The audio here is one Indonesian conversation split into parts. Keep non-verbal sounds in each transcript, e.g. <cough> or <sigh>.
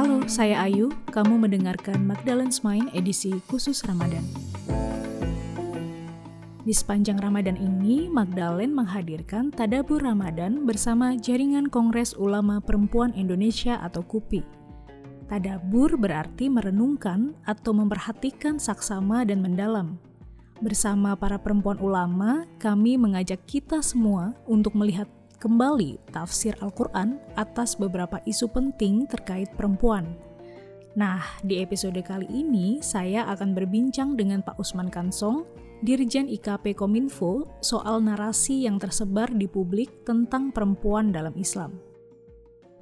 Halo, saya Ayu. Kamu mendengarkan Magdalene's Mind edisi khusus Ramadan. Di sepanjang Ramadan ini, Magdalene menghadirkan Tadabur Ramadan bersama Jaringan Kongres Ulama Perempuan Indonesia atau KUPI. Tadabur berarti merenungkan atau memperhatikan saksama dan mendalam. Bersama para perempuan ulama, kami mengajak kita semua untuk melihat kembali tafsir Al-Quran atas beberapa isu penting terkait perempuan. Nah, di episode kali ini saya akan berbincang dengan Pak Usman Kansong, Dirjen IKP Kominfo, soal narasi yang tersebar di publik tentang perempuan dalam Islam.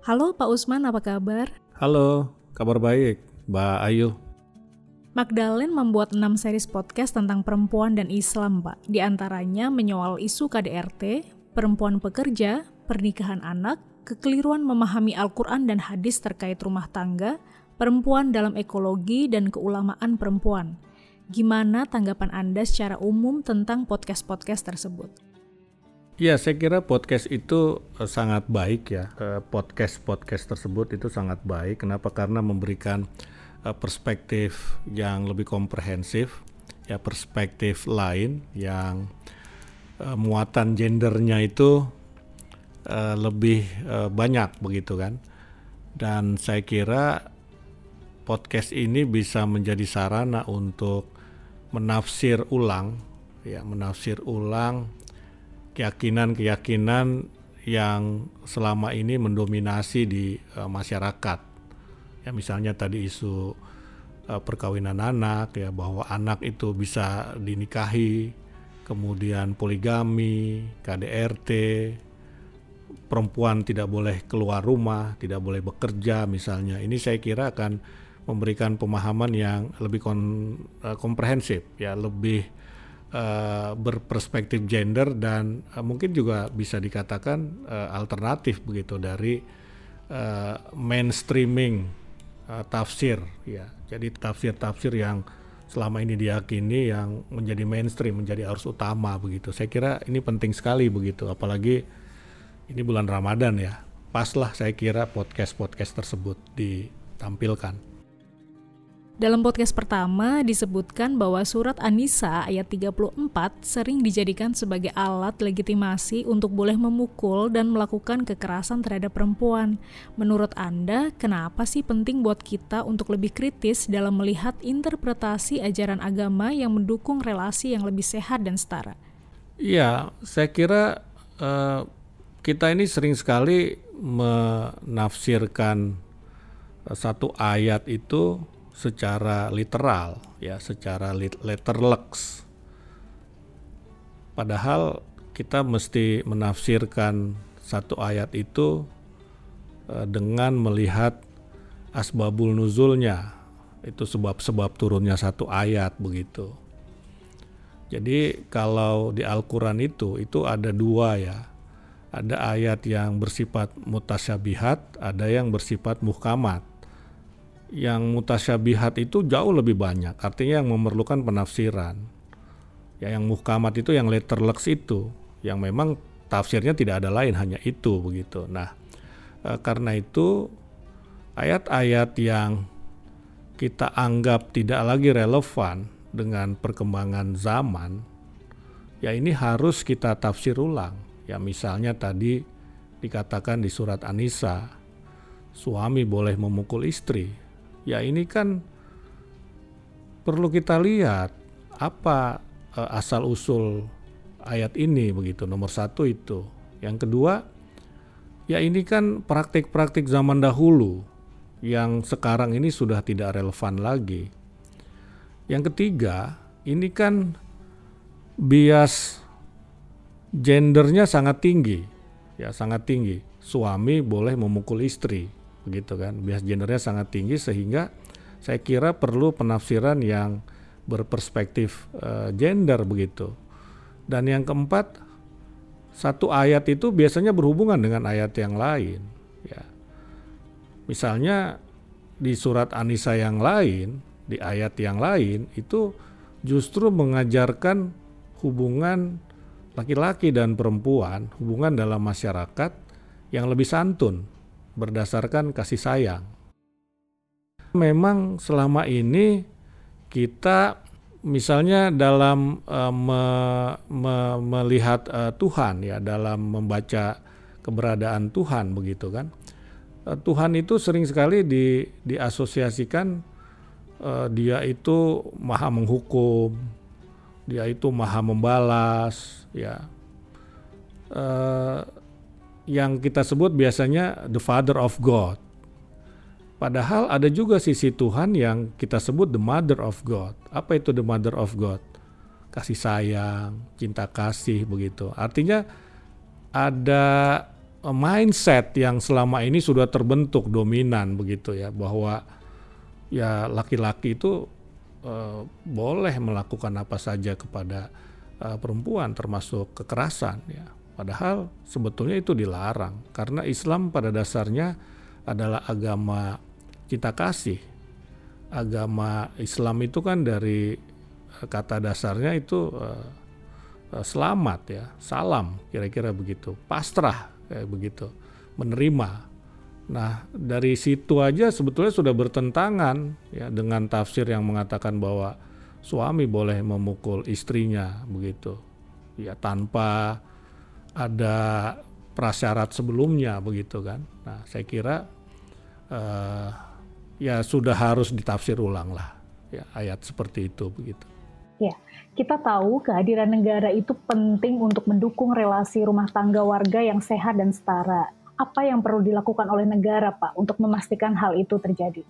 Halo Pak Usman, apa kabar? Halo, kabar baik, Mbak Ayu. Magdalene membuat 6 series podcast tentang perempuan dan Islam, Pak. Di antaranya menyoal isu KDRT, perempuan pekerja, pernikahan anak, kekeliruan memahami Al-Quran dan hadis terkait rumah tangga, perempuan dalam ekologi, dan keulamaan perempuan. Gimana tanggapan Anda secara umum tentang podcast-podcast tersebut? Ya, saya kira podcast itu eh, sangat baik ya. Eh, podcast-podcast tersebut itu sangat baik. Kenapa? Karena memberikan eh, perspektif yang lebih komprehensif, ya perspektif lain yang uh, muatan gendernya itu uh, lebih uh, banyak begitu kan. Dan saya kira podcast ini bisa menjadi sarana untuk menafsir ulang ya menafsir ulang keyakinan-keyakinan yang selama ini mendominasi di uh, masyarakat. Ya misalnya tadi isu uh, perkawinan anak ya bahwa anak itu bisa dinikahi kemudian poligami, KDRT, perempuan tidak boleh keluar rumah, tidak boleh bekerja misalnya. Ini saya kira akan memberikan pemahaman yang lebih kon, uh, komprehensif, ya lebih uh, berperspektif gender dan uh, mungkin juga bisa dikatakan uh, alternatif begitu dari uh, mainstreaming uh, tafsir, ya. Jadi tafsir-tafsir yang selama ini diyakini yang menjadi mainstream, menjadi arus utama begitu. Saya kira ini penting sekali begitu, apalagi ini bulan Ramadan ya. Paslah saya kira podcast-podcast tersebut ditampilkan. Dalam podcast pertama disebutkan bahwa surat An-Nisa ayat 34 sering dijadikan sebagai alat legitimasi untuk boleh memukul dan melakukan kekerasan terhadap perempuan. Menurut Anda, kenapa sih penting buat kita untuk lebih kritis dalam melihat interpretasi ajaran agama yang mendukung relasi yang lebih sehat dan setara? Iya, saya kira uh, kita ini sering sekali menafsirkan satu ayat itu secara literal ya secara letterlex padahal kita mesti menafsirkan satu ayat itu uh, dengan melihat asbabul nuzulnya. Itu sebab-sebab turunnya satu ayat begitu. Jadi kalau di Al-Quran itu itu ada dua ya. Ada ayat yang bersifat mutasyabihat ada yang bersifat muhkamat yang mutasyabihat itu jauh lebih banyak, artinya yang memerlukan penafsiran. Ya, yang muhkamat itu yang letterlex itu, yang memang tafsirnya tidak ada lain hanya itu begitu. Nah, e, karena itu ayat-ayat yang kita anggap tidak lagi relevan dengan perkembangan zaman, ya ini harus kita tafsir ulang. Ya misalnya tadi dikatakan di surat An-Nisa, suami boleh memukul istri, ya ini kan perlu kita lihat apa uh, asal usul ayat ini begitu nomor satu itu. Yang kedua ya ini kan praktik-praktik zaman dahulu yang sekarang ini sudah tidak relevan lagi. Yang ketiga ini kan bias gendernya sangat tinggi. Ya sangat tinggi. Suami boleh memukul istri begitu kan. Bias gendernya sangat tinggi sehingga saya kira perlu penafsiran yang berperspektif uh, gender begitu. Dan yang keempat satu ayat itu biasanya berhubungan dengan ayat yang lain ya. Misalnya di surat Anisa yang lain di ayat yang lain itu justru mengajarkan hubungan laki-laki dan perempuan hubungan dalam masyarakat yang lebih santun berdasarkan kasih sayang. Memang selama ini kita misalnya dalam uh, me, me, melihat uh, Tuhan ya dalam membaca keberadaan Tuhan begitu kan. Uh, Tuhan itu sering sekali di diasosiasikan uh, dia itu maha menghukum, dia itu maha membalas ya. Uh, yang kita sebut biasanya the father of God Padahal ada juga sisi Tuhan yang kita sebut the mother of God. Apa itu the mother of God? Kasih sayang, cinta kasih begitu. Artinya ada mindset yang selama ini sudah terbentuk dominan begitu ya bahwa ya laki-laki itu uh, boleh melakukan apa saja kepada uh, perempuan termasuk kekerasan ya. Padahal sebetulnya itu dilarang karena Islam pada dasarnya adalah agama cinta kasih. Agama Islam itu kan dari eh, kata dasarnya itu uh, uh, selamat ya, salam kira-kira begitu, pasrah kayak begitu, menerima. Nah dari situ aja sebetulnya sudah bertentangan ya dengan tafsir yang mengatakan bahwa suami boleh memukul istrinya begitu, ya tanpa ada prasyarat sebelumnya begitu kan. Nah saya kira uh, ya sudah harus ditafsir ulang lah ya ayat seperti itu begitu. Ya, kita tahu kehadiran negara itu penting untuk mendukung relasi rumah tangga warga yang sehat dan setara. Apa yang perlu dilakukan oleh negara, Pak, untuk memastikan hal itu terjadi?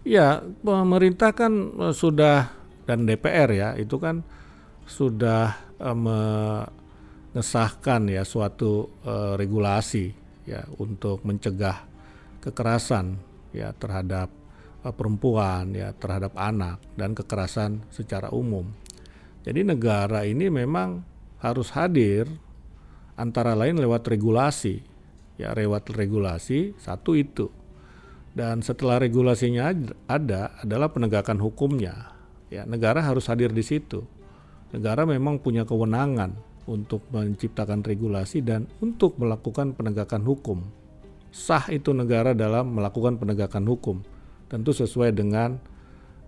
Ya, pemerintah kan eh, sudah dan DPR ya, itu kan sudah uh, mengesahkan ya suatu uh, regulasi ya untuk mencegah kekerasan ya terhadap uh, perempuan ya terhadap anak dan kekerasan secara umum. Jadi negara ini memang harus hadir antara lain lewat regulasi. Ya, lewat regulasi satu itu. Dan setelah regulasinya ada adalah penegakan hukumnya. Ya, negara harus hadir di situ. Negara memang punya kewenangan untuk menciptakan regulasi dan untuk melakukan penegakan hukum. Sah itu negara dalam melakukan penegakan hukum. Tentu sesuai dengan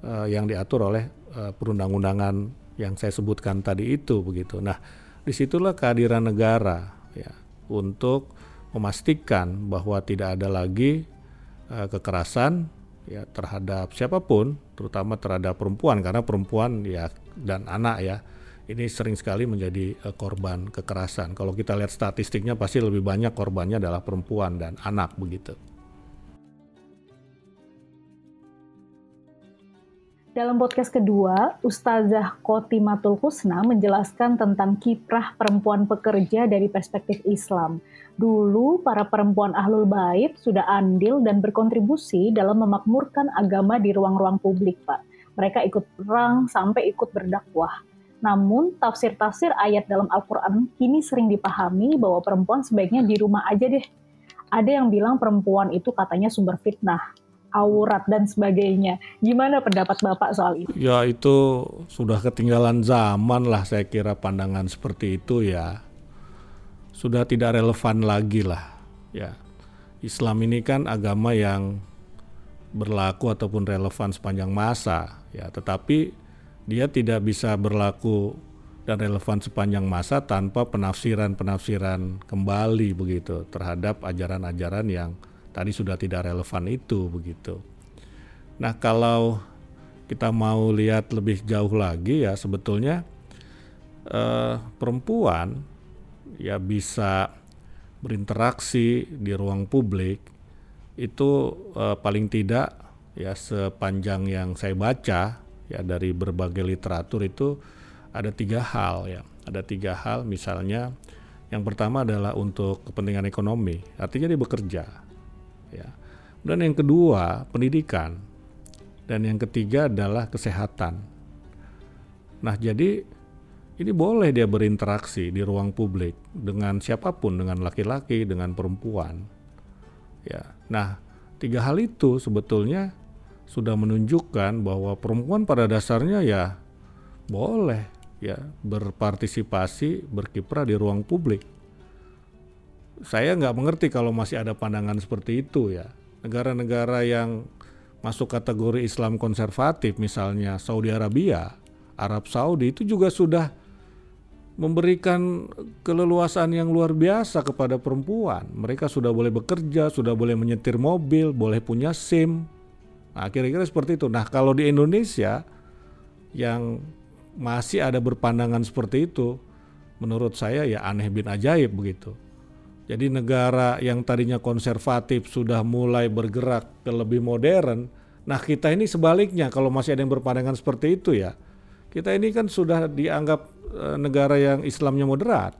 uh, yang diatur oleh uh, perundang-undangan yang saya sebutkan tadi itu begitu. Nah, di situlah kehadiran negara ya untuk memastikan bahwa tidak ada lagi uh, kekerasan ya terhadap siapa pun, terutama terhadap perempuan. Karena perempuan ya dan anak ya ini sering sekali menjadi uh, korban kekerasan. Kalau kita lihat statistiknya pasti lebih banyak korbannya adalah perempuan dan anak begitu. Dalam podcast kedua, Ustazah Kotimatul Husna menjelaskan tentang kiprah perempuan pekerja dari perspektif Islam. Dulu, para perempuan ahlul bait sudah andil dan berkontribusi dalam memakmurkan agama di ruang-ruang publik, Pak. Mereka ikut perang sampai ikut berdakwah. Namun, tafsir-tafsir ayat dalam Al-Quran kini sering dipahami bahwa perempuan sebaiknya di rumah aja deh. Ada yang bilang perempuan itu katanya sumber fitnah, aurat, dan sebagainya. Gimana pendapat Bapak soal itu? Ya, itu sudah ketinggalan zaman lah saya kira pandangan seperti itu ya. Sudah tidak relevan lagi lah. Ya, Islam ini kan agama yang berlaku ataupun relevan sepanjang masa ya tetapi dia tidak bisa berlaku dan relevan sepanjang masa tanpa penafsiran-penafsiran kembali begitu terhadap ajaran-ajaran yang tadi sudah tidak relevan itu begitu. Nah, kalau kita mau lihat lebih jauh lagi ya sebetulnya eh, perempuan ya bisa berinteraksi di ruang publik itu eh, paling tidak ya sepanjang yang saya baca ya dari berbagai literatur itu ada tiga hal ya. Ada tiga hal misalnya yang pertama adalah untuk kepentingan ekonomi artinya dia bekerja ya. Dan yang kedua pendidikan. Dan yang ketiga adalah kesehatan. Nah jadi ini boleh dia berinteraksi di ruang publik dengan siapa pun dengan laki-laki dengan perempuan ya. Nah tiga hal itu sebetulnya sudah menunjukkan bahwa perempuan pada dasarnya ya boleh ya berpartisipasi berkiprah di ruang publik. Saya nggak mengerti kalau masih ada pandangan seperti itu ya. Negara-negara yang masuk kategori Islam konservatif misalnya Saudi Arabia, Arab Saudi itu juga sudah memberikan keleluasan yang luar biasa kepada perempuan. Mereka sudah boleh bekerja, sudah boleh menyetir mobil, boleh punya SIM. Nah, kira-kira seperti itu. Nah, kalau di Indonesia yang masih ada berpandangan seperti itu, menurut saya ya aneh bin ajaib begitu. Jadi negara yang tadinya konservatif sudah mulai bergerak ke lebih modern. Nah kita ini sebaliknya kalau masih ada yang berpandangan seperti itu ya. Kita ini kan sudah dianggap e, negara yang Islamnya moderat.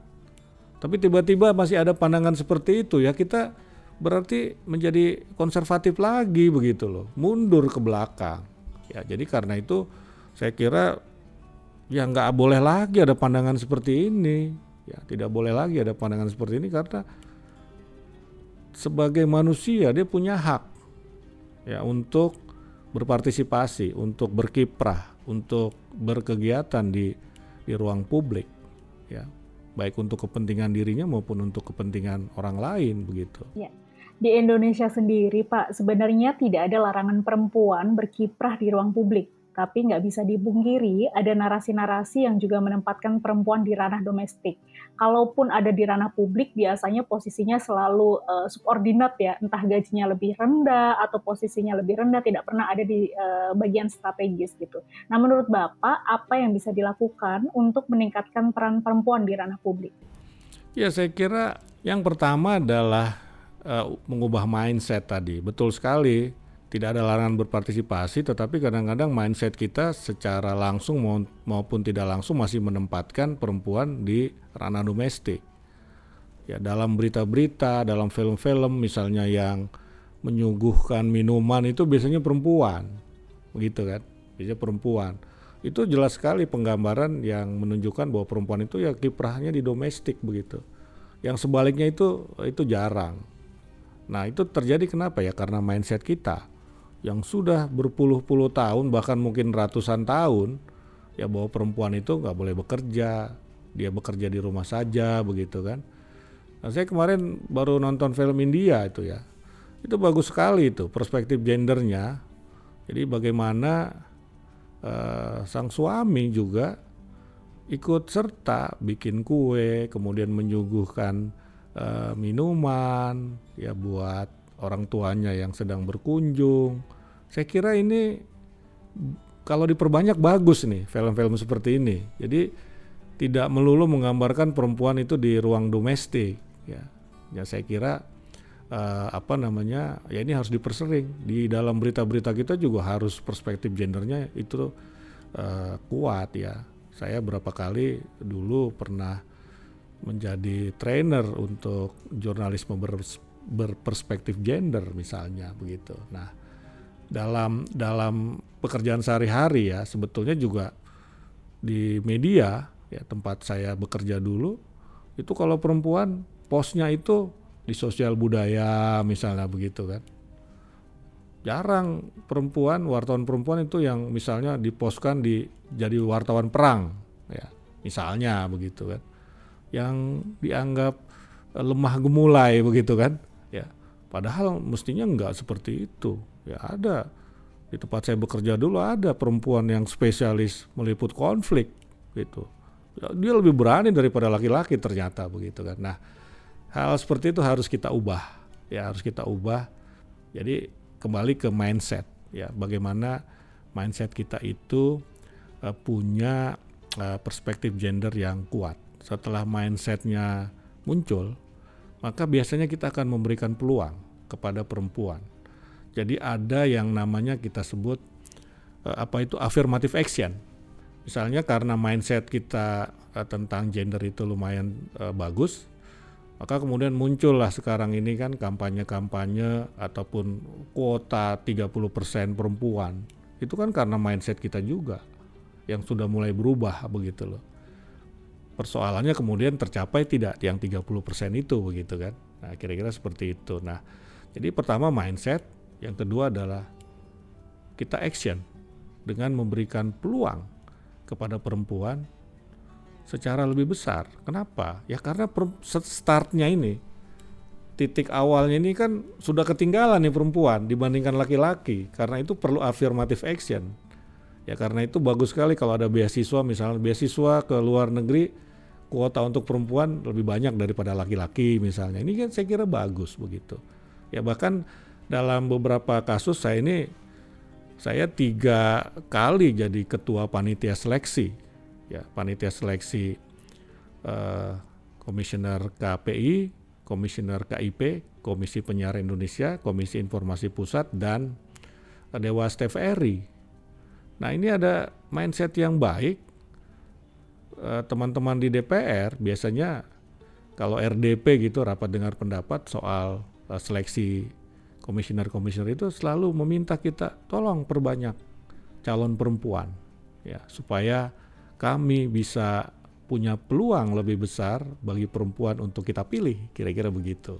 Tapi tiba-tiba masih ada pandangan seperti itu ya kita berarti menjadi konservatif lagi begitu loh. Mundur ke belakang. Ya jadi karena itu saya kira ya nggak boleh lagi ada pandangan seperti ini Ya, tidak boleh lagi ada pandangan seperti ini karena sebagai manusia dia punya hak ya untuk berpartisipasi, untuk berkiprah, untuk berkegiatan di di ruang publik ya. Baik untuk kepentingan dirinya maupun untuk kepentingan orang lain begitu. Ya. Di Indonesia sendiri, Pak, sebenarnya tidak ada larangan perempuan berkiprah di ruang publik tapi nggak bisa dibungkiri ada narasi-narasi yang juga menempatkan perempuan di ranah domestik. Kalaupun ada di ranah publik, biasanya posisinya selalu uh, subordinat ya, entah gajinya lebih rendah atau posisinya lebih rendah, tidak pernah ada di uh, bagian strategis gitu. Nah, menurut Bapak, apa yang bisa dilakukan untuk meningkatkan peran perempuan di ranah publik? Ya, saya kira yang pertama adalah uh, mengubah mindset tadi. Betul sekali tidak ada larangan berpartisipasi, tetapi kadang-kadang mindset kita secara langsung maupun tidak langsung masih menempatkan perempuan di ranah domestik. Ya, dalam berita-berita, dalam film-film misalnya yang menyuguhkan minuman itu biasanya perempuan, begitu kan? Biasanya perempuan. Itu jelas sekali penggambaran yang menunjukkan bahwa perempuan itu ya kiprahnya di domestik begitu. Yang sebaliknya itu itu jarang. Nah, itu terjadi kenapa ya? Karena mindset kita yang sudah berpuluh-puluh tahun bahkan mungkin ratusan tahun ya bahwa perempuan itu nggak boleh bekerja dia bekerja di rumah saja begitu kan? Nah, saya kemarin baru nonton film India itu ya. Itu bagus sekali itu perspektif gendernya. Jadi bagaimana uh, sang suami juga ikut serta bikin kue kemudian menyuguhkan uh, minuman ya buat orang tuanya yang sedang berkunjung. Saya kira ini kalau diperbanyak bagus nih film-film seperti ini. Jadi tidak melulu menggambarkan perempuan itu di ruang domestik ya. Ya saya kira uh, apa namanya? Ya ini harus dipersering. Di dalam berita-berita kita juga harus perspektif gendernya itu uh, kuat ya. Saya berapa kali dulu pernah menjadi trainer untuk jurnalisme berperspektif gender misalnya begitu. Nah, dalam dalam pekerjaan sehari-hari ya sebetulnya juga di media ya tempat saya bekerja dulu itu kalau perempuan posnya itu di sosial budaya misalnya begitu kan. Jarang perempuan wartawan perempuan itu yang misalnya diposkan di jadi wartawan perang ya misalnya begitu kan. Yang dianggap lemah gemulai begitu kan Padahal mestinya enggak seperti itu. Ya ada di tempat saya bekerja dulu ada perempuan yang spesialis meliput konflik gitu. Ya, dia lebih berani daripada laki-laki ternyata begitu kan. Nah, hal seperti itu harus kita ubah. Ya, harus kita ubah. Jadi kembali ke mindset ya, bagaimana mindset kita itu uh, punya uh, perspektif gender yang kuat. Setelah mindsetnya muncul, maka biasanya kita akan memberikan peluang kepada perempuan. Jadi ada yang namanya kita sebut uh, apa itu affirmative action. Misalnya karena mindset kita uh, tentang gender itu lumayan uh, bagus, maka kemudian muncullah sekarang ini kan kampanye-kampanye ataupun kuota 30% perempuan. Itu kan karena mindset kita juga yang sudah mulai berubah begitu loh persoalannya kemudian tercapai tidak yang 30% itu begitu kan. Nah, kira-kira seperti itu. Nah, jadi pertama mindset, yang kedua adalah kita action dengan memberikan peluang kepada perempuan secara lebih besar. Kenapa? Ya karena startnya ini titik awalnya ini kan sudah ketinggalan nih perempuan dibandingkan laki-laki karena itu perlu affirmative action ya karena itu bagus sekali kalau ada beasiswa misalnya beasiswa ke luar negeri kuota untuk perempuan lebih banyak daripada laki-laki misalnya ini kan saya kira bagus begitu ya bahkan dalam beberapa kasus saya ini saya tiga kali jadi ketua panitia seleksi ya panitia seleksi uh, komisioner KPI Komisioner KIP, Komisi Penyiaran Indonesia, Komisi Informasi Pusat, dan Dewas TVRI. Nah ini ada mindset yang baik. Eh, teman-teman di DPR biasanya kalau RDP gitu rapat dengar pendapat soal eh, seleksi komisioner-komisioner itu selalu meminta kita tolong perbanyak calon perempuan ya supaya kami bisa punya peluang lebih besar bagi perempuan untuk kita pilih, kira-kira begitu.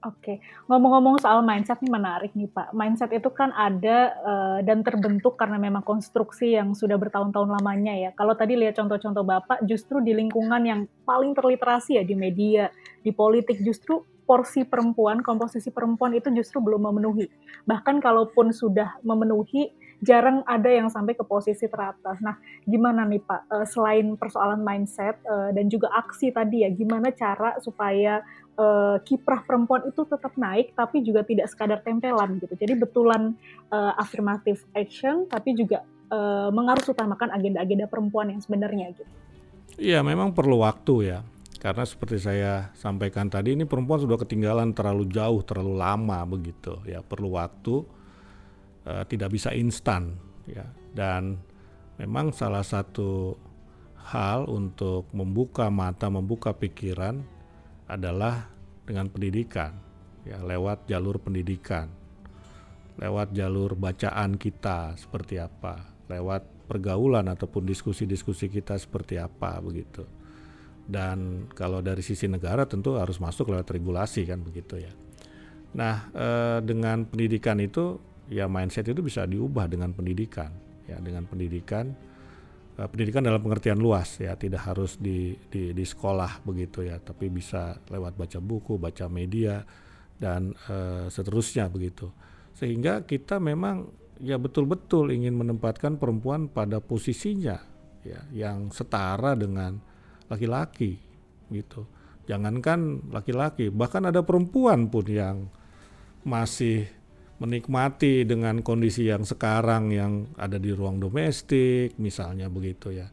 Oke, ngomong-ngomong soal mindset ini menarik nih Pak. Mindset itu kan ada uh, dan terbentuk karena memang konstruksi yang sudah bertahun-tahun lamanya ya. Kalau tadi lihat contoh-contoh Bapak, justru di lingkungan yang paling terliterasi ya di media, di politik justru porsi perempuan, komposisi perempuan itu justru belum memenuhi. Bahkan kalaupun sudah memenuhi, jarang ada yang sampai ke posisi teratas. Nah, gimana nih Pak, uh, selain persoalan mindset uh, dan juga aksi tadi ya, gimana cara supaya uh, kiprah perempuan itu tetap naik, tapi juga tidak sekadar tempelan gitu. Jadi betulan uh, affirmative action, tapi juga uh, mengarus utamakan agenda-agenda perempuan yang sebenarnya gitu. Iya, memang perlu waktu ya. Karena seperti saya sampaikan tadi, ini perempuan sudah ketinggalan terlalu jauh, terlalu lama begitu. Ya, perlu waktu uh, tidak bisa instan ya dan memang salah satu hal untuk membuka mata membuka pikiran adalah dengan pendidikan ya lewat jalur pendidikan lewat jalur bacaan kita seperti apa lewat pergaulan ataupun diskusi-diskusi kita seperti apa begitu. Dan kalau dari sisi negara tentu harus masuk lewat regulasi kan begitu ya. Nah eh, dengan pendidikan itu ya mindset itu bisa diubah dengan pendidikan ya dengan pendidikan pendidikan dalam pengertian luas ya tidak harus di, di di sekolah begitu ya tapi bisa lewat baca buku baca media dan uh, seterusnya begitu. Sehingga kita memang ya betul-betul ingin menempatkan perempuan pada posisinya ya yang setara dengan laki-laki gitu. Jangankan laki-laki bahkan ada perempuan pun yang masih menikmati dengan kondisi yang sekarang yang ada di ruang domestik misalnya begitu ya.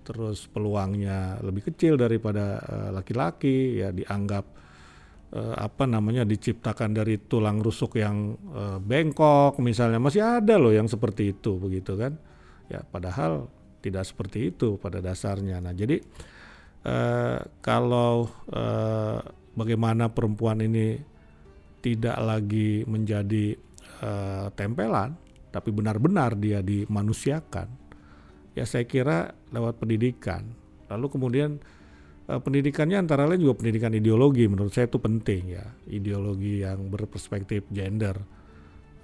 Terus peluangnya lebih kecil daripada eh, laki-laki uh, ya dianggap uh, apa namanya diciptakan dari tulang rusuk yang uh, bengkok misalnya. Masih ada loh yang seperti itu begitu kan. Ya padahal tidak seperti itu pada dasarnya. Nah jadi uh, kalau uh, bagaimana perempuan ini tidak lagi menjadi uh, tempelan, tapi benar-benar dia dimanusiakan, ya saya kira lewat pendidikan. Lalu kemudian uh, pendidikannya antara lain juga pendidikan ideologi menurut saya itu penting ya, ideologi yang berperspektif gender,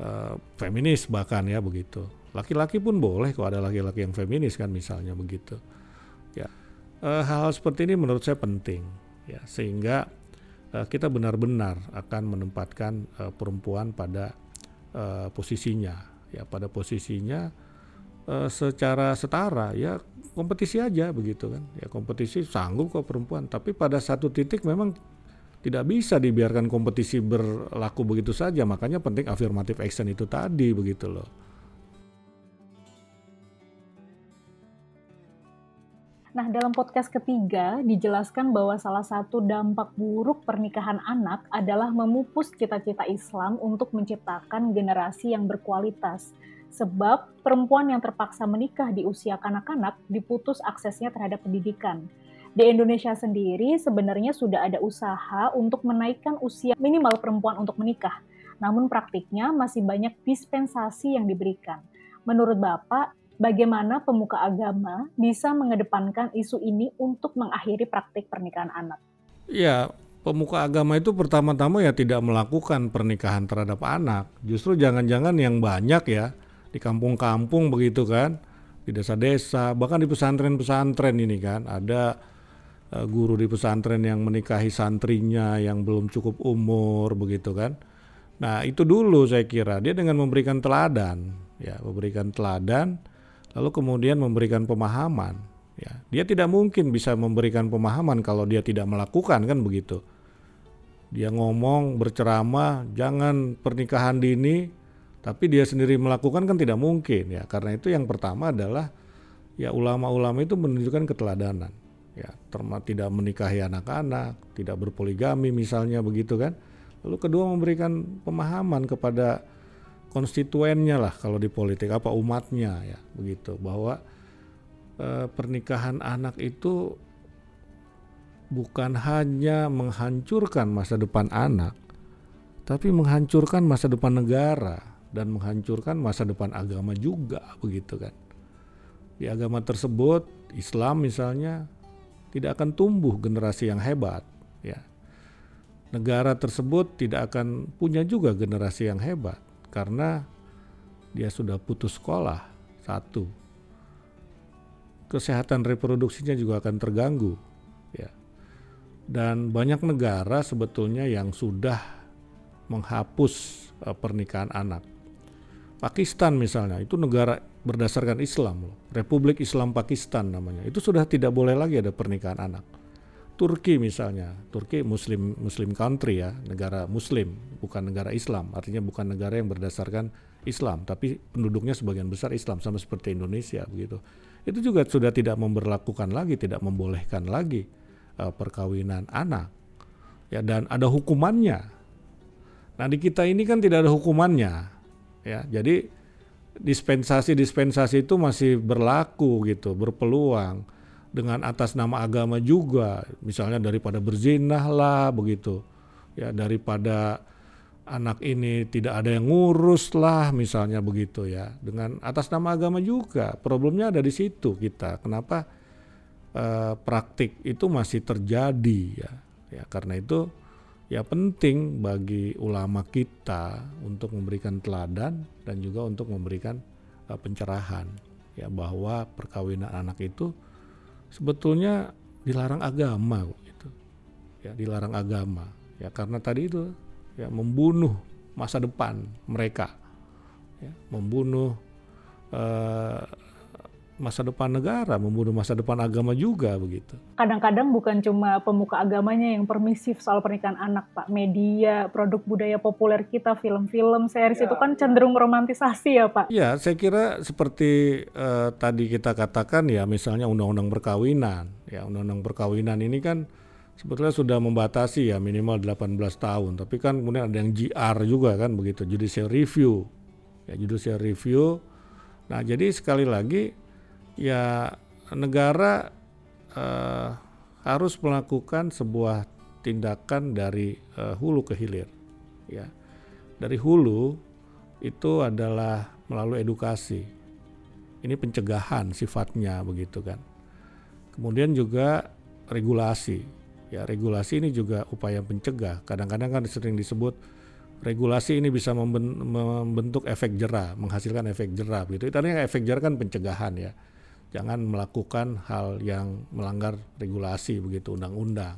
uh, feminis bahkan ya begitu. Laki-laki pun boleh kalau ada laki-laki yang feminis kan misalnya begitu. Ya hal-hal seperti ini menurut saya penting ya sehingga kita benar-benar akan menempatkan perempuan pada uh, posisinya. Ya pada posisinya uh, secara setara ya kompetisi aja begitu kan. Ya kompetisi sanggup kok perempuan tapi pada satu titik memang tidak bisa dibiarkan kompetisi berlaku begitu saja. Makanya penting afirmatif action itu tadi begitu loh Nah, dalam podcast ketiga dijelaskan bahwa salah satu dampak buruk pernikahan anak adalah memupus cita-cita Islam untuk menciptakan generasi yang berkualitas. Sebab perempuan yang terpaksa menikah di usia kanak-kanak diputus aksesnya terhadap pendidikan. Di Indonesia sendiri sebenarnya sudah ada usaha untuk menaikkan usia minimal perempuan untuk menikah. Namun praktiknya masih banyak dispensasi yang diberikan. Menurut Bapak, bagaimana pemuka agama bisa mengedepankan isu ini untuk mengakhiri praktik pernikahan anak? Ya, pemuka agama itu pertama-tama ya tidak melakukan pernikahan terhadap anak. Justru jangan-jangan yang banyak ya di kampung-kampung begitu kan, di desa-desa, bahkan di pesantren-pesantren ini kan ada uh, guru di pesantren yang menikahi santrinya yang belum cukup umur begitu kan. Nah, itu dulu saya kira dia dengan memberikan teladan, ya, memberikan teladan lalu kemudian memberikan pemahaman, ya. Dia tidak mungkin bisa memberikan pemahaman kalau dia tidak melakukan kan begitu. Dia ngomong berceramah jangan pernikahan dini tapi dia sendiri melakukan kan tidak mungkin ya. Karena itu yang pertama adalah ya ulama-ulama itu menunjukkan keteladanan. Ya, terma tidak menikahi anak-anak, tidak berpoligami misalnya begitu kan. Lalu kedua memberikan pemahaman kepada konstituennya lah kalau di politik apa umatnya ya begitu bahwa e, pernikahan anak itu bukan hanya menghancurkan masa depan anak tapi menghancurkan masa depan negara dan menghancurkan masa depan agama juga begitu kan. Di agama tersebut Islam misalnya tidak akan tumbuh generasi yang hebat ya. Negara tersebut tidak akan punya juga generasi yang hebat karena dia sudah putus sekolah satu. Kesehatan reproduksinya juga akan terganggu ya. Dan banyak negara sebetulnya yang sudah menghapus uh, pernikahan anak Pakistan misalnya itu negara berdasarkan Islam loh. Republik Islam Pakistan namanya. Itu sudah tidak boleh lagi ada pernikahan anak. Turki misalnya, Turki Muslim Muslim country ya, negara Muslim, bukan negara Islam. Artinya bukan negara yang berdasarkan Islam, tapi penduduknya sebagian besar Islam sama seperti Indonesia begitu. Itu juga sudah tidak memberlakukan lagi, tidak membolehkan lagi uh, perkawinan anak. Ya dan ada hukumannya. Nah di kita ini kan tidak ada hukumannya ya jadi dispensasi-dispensasi itu masih berlaku gitu berpeluang dengan atas nama agama juga. Misalnya daripada berzinah lah begitu. Ya daripada anak ini tidak ada yang ngurus lah misalnya begitu ya. Dengan atas nama agama juga. Problemnya ada di situ kita. Kenapa uh, praktik itu masih terjadi ya. Ya karena itu ya penting bagi ulama kita untuk memberikan teladan dan juga untuk memberikan uh, pencerahan. Ya bahwa perkawinan anak itu sebetulnya dilarang agama gitu. Ya dilarang agama. Ya karena tadi itu ya membunuh masa depan mereka. Ya membunuh uh, masa depan negara, membunuh masa depan agama juga begitu. Kadang-kadang bukan cuma pemuka agamanya yang permisif soal pernikahan anak, Pak. Media, produk budaya populer kita, film-film, series ya, itu kan cenderung romantisasi ya, Pak. Ya, saya kira seperti uh, tadi kita katakan ya, misalnya undang-undang perkawinan. Ya, undang-undang perkawinan ini kan sebetulnya sudah membatasi ya minimal 18 tahun, tapi kan kemudian ada yang GR juga kan begitu, judicial review. Ya, judicial review. Nah, jadi sekali lagi ya negara uh, harus melakukan sebuah tindakan dari uh, hulu ke hilir ya. Dari hulu itu adalah melalui edukasi. Ini pencegahan sifatnya begitu kan. Kemudian juga regulasi ya. Regulasi ini juga upaya pencegah kadang-kadang kan sering disebut regulasi ini bisa membentuk efek jerah menghasilkan efek jerah gitu itu efek jerah kan pencegahan ya jangan melakukan hal yang melanggar regulasi begitu undang-undang.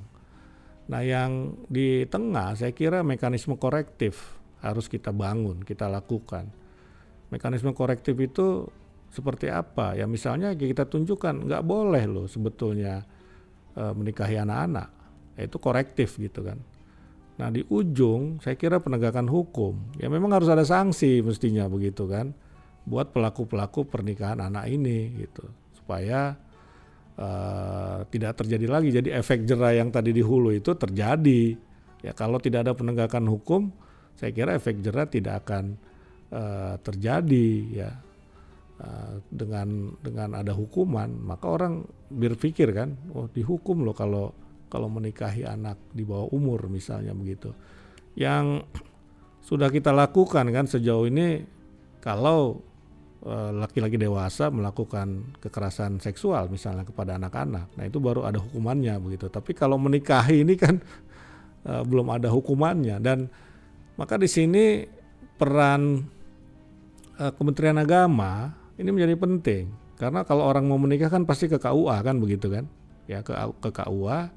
Nah, yang di tengah saya kira mekanisme korektif harus kita bangun, kita lakukan. Mekanisme korektif itu seperti apa? Ya misalnya kita tunjukkan nggak boleh loh sebetulnya e, menikahi anak-anak. Itu korektif gitu kan. Nah di ujung saya kira penegakan hukum ya memang harus ada sanksi mestinya begitu kan buat pelaku-pelaku pernikahan anak ini gitu supaya uh, tidak terjadi lagi. Jadi efek jerah yang tadi di hulu itu terjadi. Ya kalau tidak ada penegakan hukum, saya kira efek jerah tidak akan uh, terjadi ya. Uh, dengan dengan ada hukuman, maka orang berpikir kan, oh dihukum loh kalau kalau menikahi anak di bawah umur misalnya begitu. Yang sudah kita lakukan kan sejauh ini kalau laki-laki dewasa melakukan kekerasan seksual misalnya kepada anak-anak. Nah, itu baru ada hukumannya begitu. Tapi kalau menikahi ini kan uh, <laughs> belum ada hukumannya dan maka di sini peran uh, Kementerian Agama ini menjadi penting karena kalau orang mau menikah kan pasti ke KUA kan begitu kan. ya ke ke KUA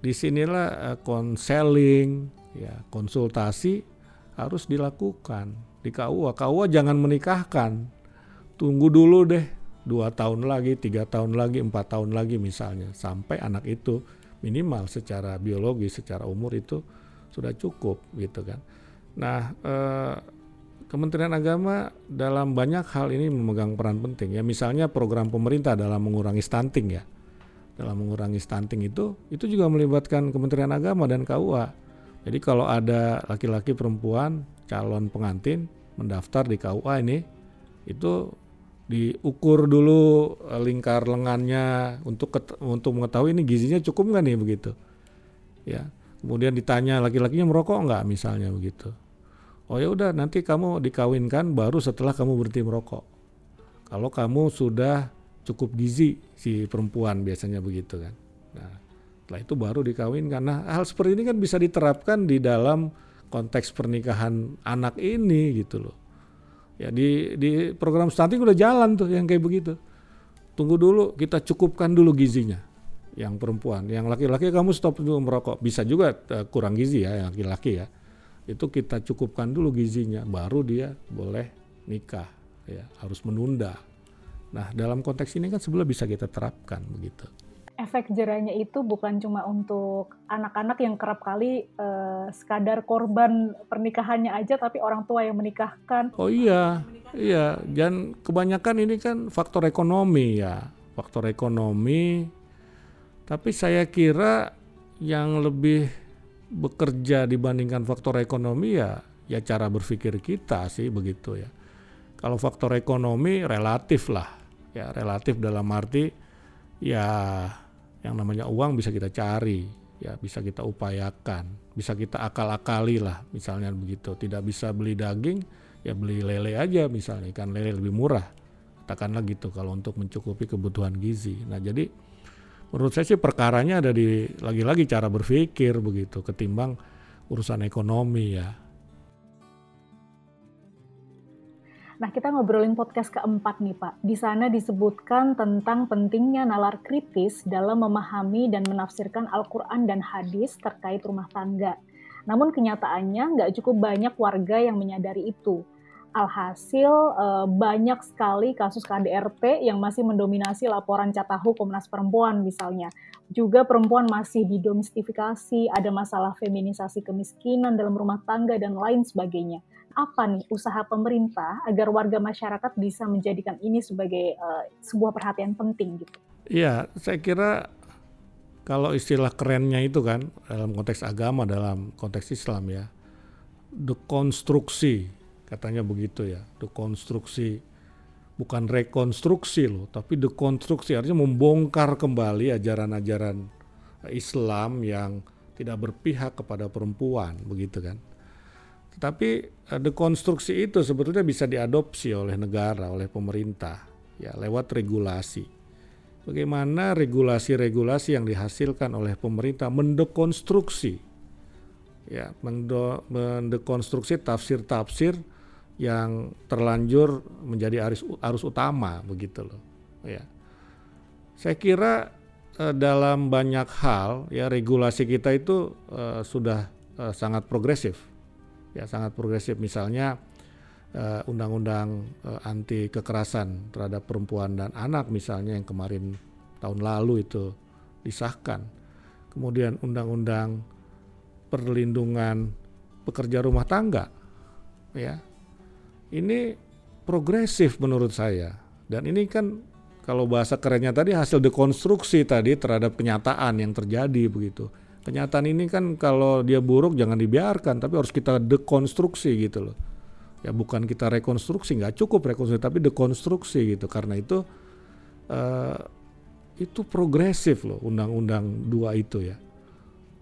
di sinilah konseling ya konsultasi harus dilakukan di KUA KUA jangan menikahkan. Tunggu dulu deh. Dua tahun lagi tiga tahun lagi empat tahun lagi misalnya. Sampai anak itu minimal secara biologi secara umur itu sudah cukup gitu kan. Nah eh, Kementerian Agama dalam banyak hal ini memegang peran penting ya. Misalnya program pemerintah dalam mengurangi stunting ya. Dalam mengurangi stunting itu itu juga melibatkan Kementerian Agama dan KUA jadi kalau ada laki-laki perempuan calon pengantin mendaftar di KUA ini itu diukur dulu eh, lingkar lengannya untuk untuk mengetahui ini gizinya cukup nggak nih begitu. Ya kemudian ditanya laki-lakinya merokok nggak? misalnya begitu. Oh ya udah nanti kamu dikawinkan baru setelah kamu berhenti merokok. Kalau kamu sudah cukup gizi si perempuan biasanya begitu kan. Nah setelah itu baru dikawinkan. Nah hal seperti ini kan bisa diterapkan di dalam konteks pernikahan anak ini gitu loh. Ya di di program stunting udah jalan tuh yang kayak begitu. Tunggu dulu kita cukupkan dulu gizinya yang perempuan. Yang laki-laki kamu stop dulu merokok. Bisa juga uh, kurang gizi ya yang laki-laki ya. Itu kita cukupkan dulu gizinya baru dia boleh nikah ya. Harus menunda. Nah dalam konteks ini kan sebenarnya bisa kita terapkan begitu efek jerahnya itu bukan cuma untuk anak-anak yang kerap kali uh, sekadar korban pernikahannya aja tapi orang tua yang menikahkan. Oh iya iya. Dan kebanyakan ini kan faktor ekonomi ya faktor ekonomi. Tapi saya kira yang lebih bekerja dibandingkan faktor ekonomi ya ya cara berpikir kita sih begitu ya. Kalau faktor ekonomi relatif lah ya relatif dalam arti ya yang namanya uang bisa kita cari ya bisa kita upayakan bisa kita akal-akali lah misalnya begitu. Tidak bisa beli daging ya beli lele aja misalnya ikan lele lebih murah. Katakanlah gitu kalau untuk mencukupi kebutuhan gizi. Nah jadi menurut saya sih perkaranya ada di lagi-lagi cara berpikir begitu ketimbang urusan ekonomi ya. Nah, kita ngobrolin podcast keempat nih, Pak. Di sana disebutkan tentang pentingnya nalar kritis dalam memahami dan menafsirkan Al-Quran dan hadis terkait rumah tangga. Namun kenyataannya nggak cukup banyak warga yang menyadari itu. Alhasil uh, banyak sekali kasus KDRT yang masih mendominasi laporan catahu Komnas Perempuan misalnya. Juga perempuan masih didomestifikasi, ada masalah feminisasi kemiskinan dalam rumah tangga dan lain sebagainya. Apa nih usaha pemerintah agar warga masyarakat bisa menjadikan ini sebagai uh, sebuah perhatian penting gitu? Iya, saya kira kalau istilah kerennya itu kan dalam konteks agama, dalam konteks Islam ya, dekonstruksi katanya begitu ya dekonstruksi bukan rekonstruksi loh tapi dekonstruksi artinya membongkar kembali ajaran-ajaran Islam yang tidak berpihak kepada perempuan begitu kan tetapi eh, dekonstruksi itu sebetulnya bisa diadopsi oleh negara oleh pemerintah ya lewat regulasi. Bagaimana regulasi-regulasi yang dihasilkan oleh pemerintah mendekonstruksi ya mendekonstruksi tafsir-tafsir yang terlanjur menjadi arus arus utama begitu loh ya. Saya kira eh, dalam banyak hal ya regulasi kita itu eh, sudah eh, sangat progresif ya sangat progresif misalnya eh, undang-undang eh, anti kekerasan terhadap perempuan dan anak misalnya yang kemarin tahun lalu itu disahkan kemudian undang-undang perlindungan pekerja rumah tangga ya ini progresif menurut saya. Dan ini kan kalau bahasa kerennya tadi hasil dekonstruksi tadi terhadap kenyataan yang terjadi begitu. Kenyataan ini kan kalau dia buruk jangan dibiarkan, tapi harus kita dekonstruksi gitu loh. Ya bukan kita rekonstruksi, nggak cukup rekonstruksi, tapi dekonstruksi gitu. Karena itu uh, itu progresif loh undang-undang dua itu ya.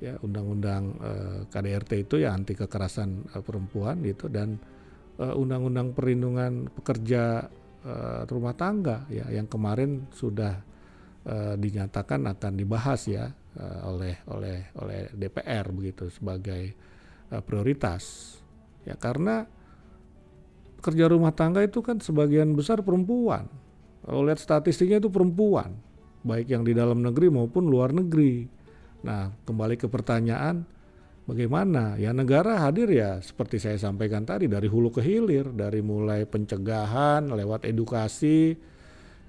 Ya undang-undang uh, KDRT itu ya anti kekerasan uh, perempuan gitu dan uh, undang-undang perlindungan pekerja uh, rumah tangga ya yang kemarin sudah uh, dinyatakan akan dibahas ya uh, oleh oleh oleh DPR begitu sebagai uh, prioritas ya karena pekerja rumah tangga itu kan sebagian besar perempuan kalau lihat statistiknya itu perempuan baik yang di dalam negeri maupun luar negeri. Nah, kembali ke pertanyaan, bagaimana? Ya negara hadir ya seperti saya sampaikan tadi dari hulu ke hilir, dari mulai pencegahan lewat edukasi,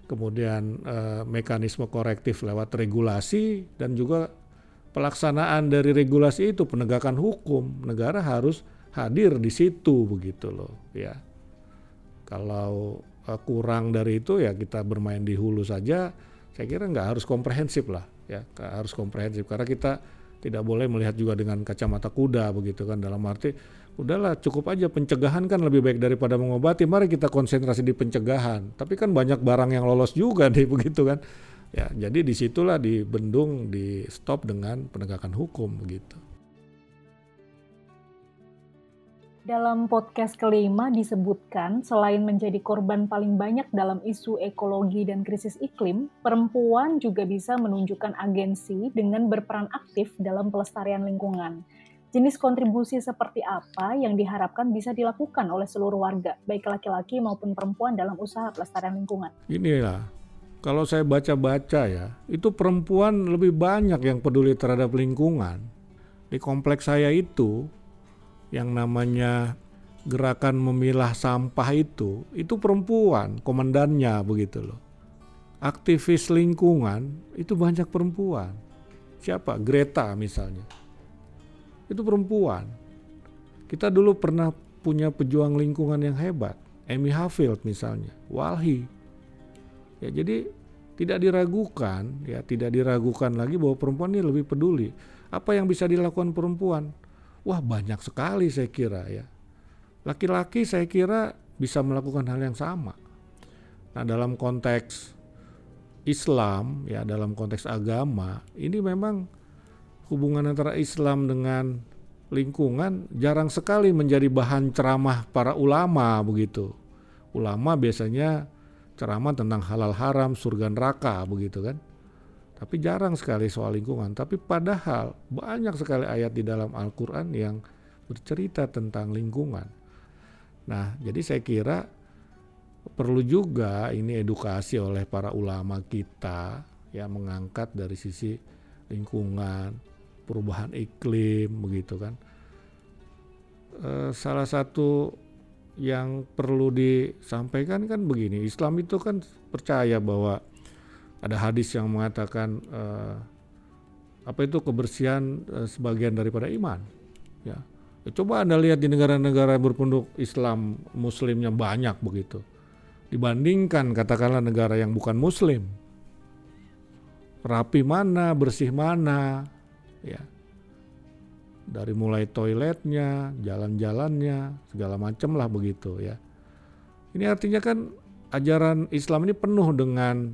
kemudian eh, mekanisme korektif lewat regulasi dan juga pelaksanaan dari regulasi itu penegakan hukum. Negara harus hadir di situ begitu loh, ya. Kalau uh, kurang dari itu ya kita bermain di hulu saja saya kira nggak harus komprehensif lah ya harus komprehensif karena kita tidak boleh melihat juga dengan kacamata kuda begitu kan dalam arti udahlah cukup aja. Pencegahan kan lebih baik daripada mengobati. Mari kita konsentrasi di pencegahan. Tapi kan banyak barang yang lolos juga <laughs> nih begitu kan? Ya jadi di situlah dibendung di stop dengan penegakan hukum begitu. Dalam podcast kelima disebutkan, selain menjadi korban paling banyak dalam isu ekologi dan krisis iklim, perempuan juga bisa menunjukkan agensi dengan berperan aktif dalam pelestarian lingkungan. Jenis kontribusi seperti apa yang diharapkan bisa dilakukan oleh seluruh warga, baik laki-laki maupun perempuan dalam usaha pelestarian lingkungan? Inilah, kalau saya baca-baca ya, itu perempuan lebih banyak yang peduli terhadap lingkungan. Di kompleks saya itu, yang namanya gerakan memilah sampah itu, itu perempuan, komandannya begitu loh. Aktivis lingkungan itu banyak perempuan. Siapa? Greta misalnya. Itu perempuan. Kita dulu pernah punya pejuang lingkungan yang hebat, Amy Hafield misalnya, Walhi. Ya jadi tidak diragukan, ya tidak diragukan lagi bahwa perempuan ini lebih peduli. Apa yang bisa dilakukan perempuan? Wah banyak sekali saya kira ya. Laki-laki saya kira bisa melakukan hal yang sama. Nah dalam konteks Islam ya dalam konteks agama ini memang hubungan antara Islam dengan lingkungan jarang sekali menjadi bahan ceramah para ulama begitu. Ulama biasanya ceramah tentang halal haram, surga neraka begitu kan. Tapi jarang sekali soal lingkungan. Tapi padahal banyak sekali ayat di dalam Al-Quran yang bercerita tentang lingkungan. Nah, jadi saya kira perlu juga ini edukasi oleh para ulama kita yang mengangkat dari sisi lingkungan, perubahan iklim, begitu kan. E, salah satu yang perlu disampaikan kan begini, Islam itu kan percaya bahwa ada hadis yang mengatakan uh, apa itu kebersihan uh, sebagian daripada iman ya. ya coba anda lihat di negara-negara berpenduduk Islam Muslimnya banyak begitu dibandingkan katakanlah negara yang bukan Muslim rapi mana bersih mana ya dari mulai toiletnya jalan-jalannya segala macam lah begitu ya ini artinya kan ajaran Islam ini penuh dengan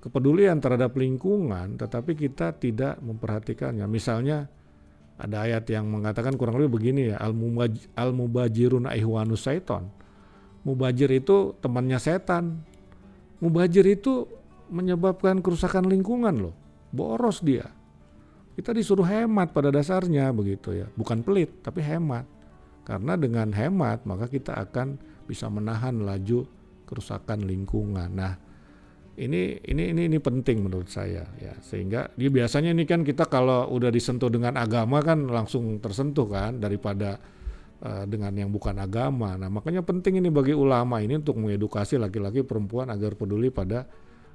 kepedulian terhadap lingkungan, tetapi kita tidak memperhatikannya. Misalnya ada ayat yang mengatakan kurang lebih begini ya, al-mubajirun ihwanus syaiton. Mubajir itu temannya setan. Mubajir itu menyebabkan kerusakan lingkungan loh. Boros dia. Kita disuruh hemat pada dasarnya begitu ya. Bukan pelit, tapi hemat. Karena dengan hemat maka kita akan bisa menahan laju kerusakan lingkungan. Nah, ini ini ini ini penting menurut saya ya sehingga dia biasanya ini kan kita kalau udah disentuh dengan agama kan langsung tersentuh kan daripada uh, dengan yang bukan agama. Nah, makanya penting ini bagi ulama ini untuk mengedukasi laki-laki perempuan agar peduli pada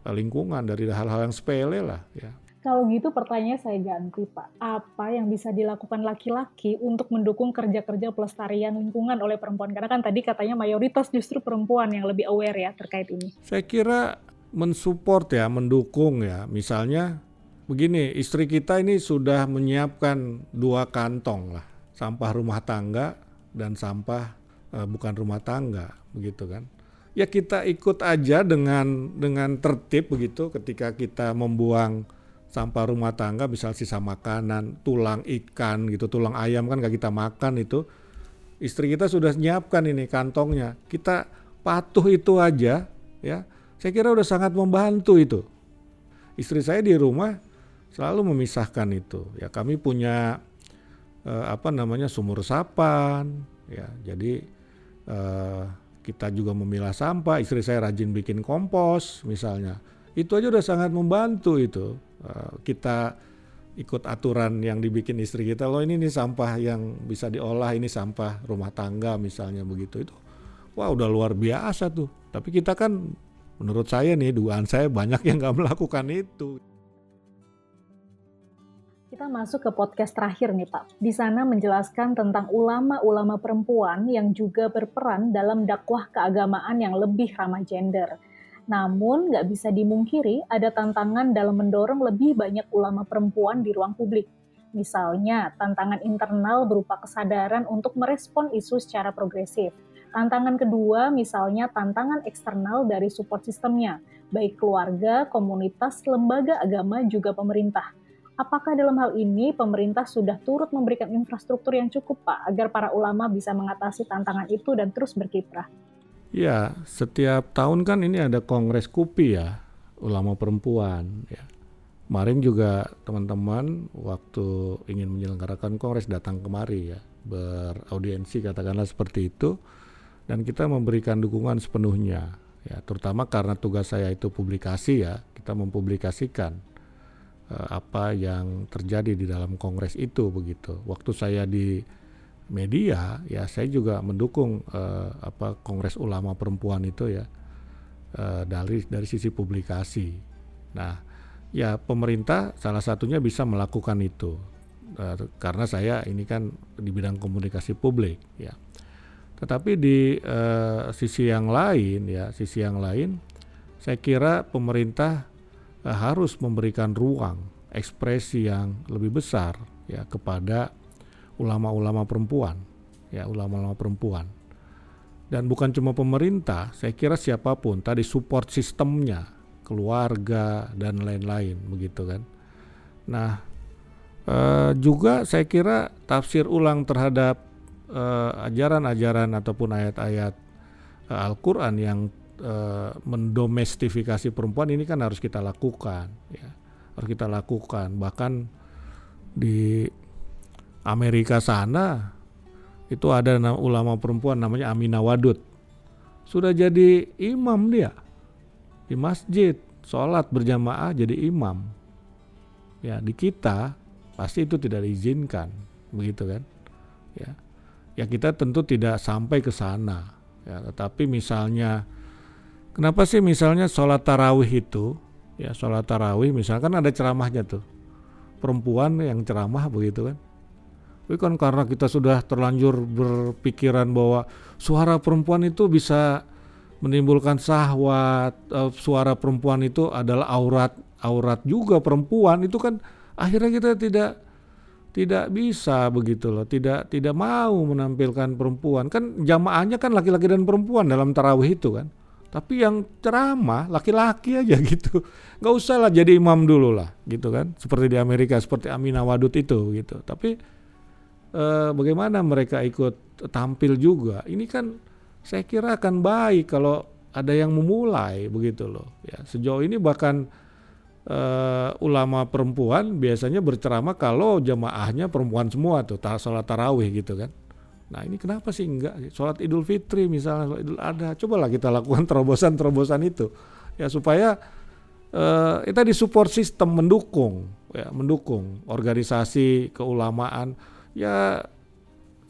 uh, lingkungan dari hal-hal yang sepele lah ya. Kalau gitu pertanyaan saya ganti Pak, apa yang bisa dilakukan laki-laki untuk mendukung kerja-kerja pelestarian lingkungan oleh perempuan? Karena kan tadi katanya mayoritas justru perempuan yang lebih aware ya terkait ini. Saya kira mensupport ya, mendukung ya. Misalnya begini, istri kita ini sudah menyiapkan dua kantong lah, sampah rumah tangga dan sampah uh, bukan rumah tangga, begitu kan. Ya kita ikut aja dengan dengan tertib begitu ketika kita membuang sampah rumah tangga misal sisa makanan, tulang ikan gitu, tulang ayam kan gak kita makan itu. Istri kita sudah menyiapkan ini kantongnya. Kita patuh itu aja ya saya kira udah sangat membantu itu. Istri saya di rumah selalu memisahkan itu. Ya kami punya eh, apa namanya sumur resapan, ya. Jadi eh, kita juga memilah sampah. Istri saya rajin bikin kompos misalnya. Itu aja udah sangat membantu itu. Uh, kita ikut aturan yang dibikin istri kita loh ini nih sampah yang bisa diolah ini sampah rumah tangga misalnya begitu itu wah udah luar biasa tuh tapi kita kan menurut saya nih dugaan saya banyak yang nggak <laughs> melakukan itu kita masuk ke podcast terakhir nih Pak. Di sana menjelaskan tentang ulama-ulama perempuan yang juga berperan dalam dakwah keagamaan yang lebih ramah gender. Namun, nggak bisa dimungkiri ada tantangan dalam mendorong lebih banyak ulama perempuan di ruang publik. Misalnya, tantangan internal berupa kesadaran untuk merespon isu secara progresif. Tantangan kedua, misalnya tantangan eksternal dari support sistemnya, baik keluarga, komunitas, lembaga agama, juga pemerintah. Apakah dalam hal ini pemerintah sudah turut memberikan infrastruktur yang cukup, Pak, agar para ulama bisa mengatasi tantangan itu dan terus berkiprah? Ya, setiap tahun kan ini ada kongres KUPI ya, ulama perempuan ya. Kemarin juga teman-teman waktu ingin menyelenggarakan kongres datang kemari ya, beraudiensi katakanlah seperti itu dan kita memberikan dukungan sepenuhnya ya, terutama karena tugas saya itu publikasi ya, kita mempublikasikan uh, apa yang terjadi di dalam kongres itu begitu. Waktu saya di media ya saya juga mendukung uh, apa Kongres Ulama Perempuan itu ya uh, dari dari sisi publikasi. Nah, ya pemerintah salah satunya bisa melakukan itu uh, karena saya ini kan di bidang komunikasi publik ya. Tetapi di uh, sisi yang lain ya, sisi yang lain saya kira pemerintah uh, harus memberikan ruang ekspresi yang lebih besar ya kepada ulama-ulama perempuan, ya ulama-ulama perempuan. Dan bukan cuma pemerintah, saya kira siapa pun tadi support sistemnya, keluarga dan lain-lain begitu kan. Nah, eh, juga saya kira tafsir ulang terhadap eh, ajaran-ajaran ataupun ayat-ayat eh, Al-Qur'an yang eh, mendomestifikasi perempuan ini kan harus kita lakukan ya. Harus kita lakukan bahkan di Amerika sana itu ada ulama perempuan namanya Amina Wadud. Sudah jadi imam dia di masjid, sholat berjamaah jadi imam. Ya di kita pasti itu tidak diizinkan, begitu kan? Ya, ya kita tentu tidak sampai ke sana. Ya, tetapi misalnya, kenapa sih misalnya sholat tarawih itu, ya sholat tarawih misalkan ada ceramahnya tuh, perempuan yang ceramah begitu kan? Tapi kan karena kita sudah terlanjur berpikiran bahwa suara perempuan itu bisa menimbulkan sahwat, uh, suara perempuan itu adalah aurat aurat juga perempuan itu kan akhirnya kita tidak tidak bisa begitu loh, tidak tidak mau menampilkan perempuan. Kan jamaahnya kan laki-laki dan perempuan dalam tarawih itu kan. Tapi yang ceramah laki-laki aja <laughs> gitu. Nggak usah lah jadi imam dulu lah gitu kan. Seperti di Amerika seperti Amina Wadud itu gitu. Tapi eh, bagaimana mereka ikut tampil juga. Ini kan saya kira akan baik kalau ada yang memulai begitu loh. Ya, sejauh ini bahkan uh, ulama perempuan biasanya berceramah kalau jamaahnya perempuan semua tuh sholat tarawih gitu kan. Nah ini kenapa sih enggak? Sholat Idul Fitri misalnya, sholat Idul Adha, cobalah kita lakukan <laughs> terobosan-terobosan itu ya supaya uh, kita di support sistem mendukung, ya mendukung organisasi keulamaan ya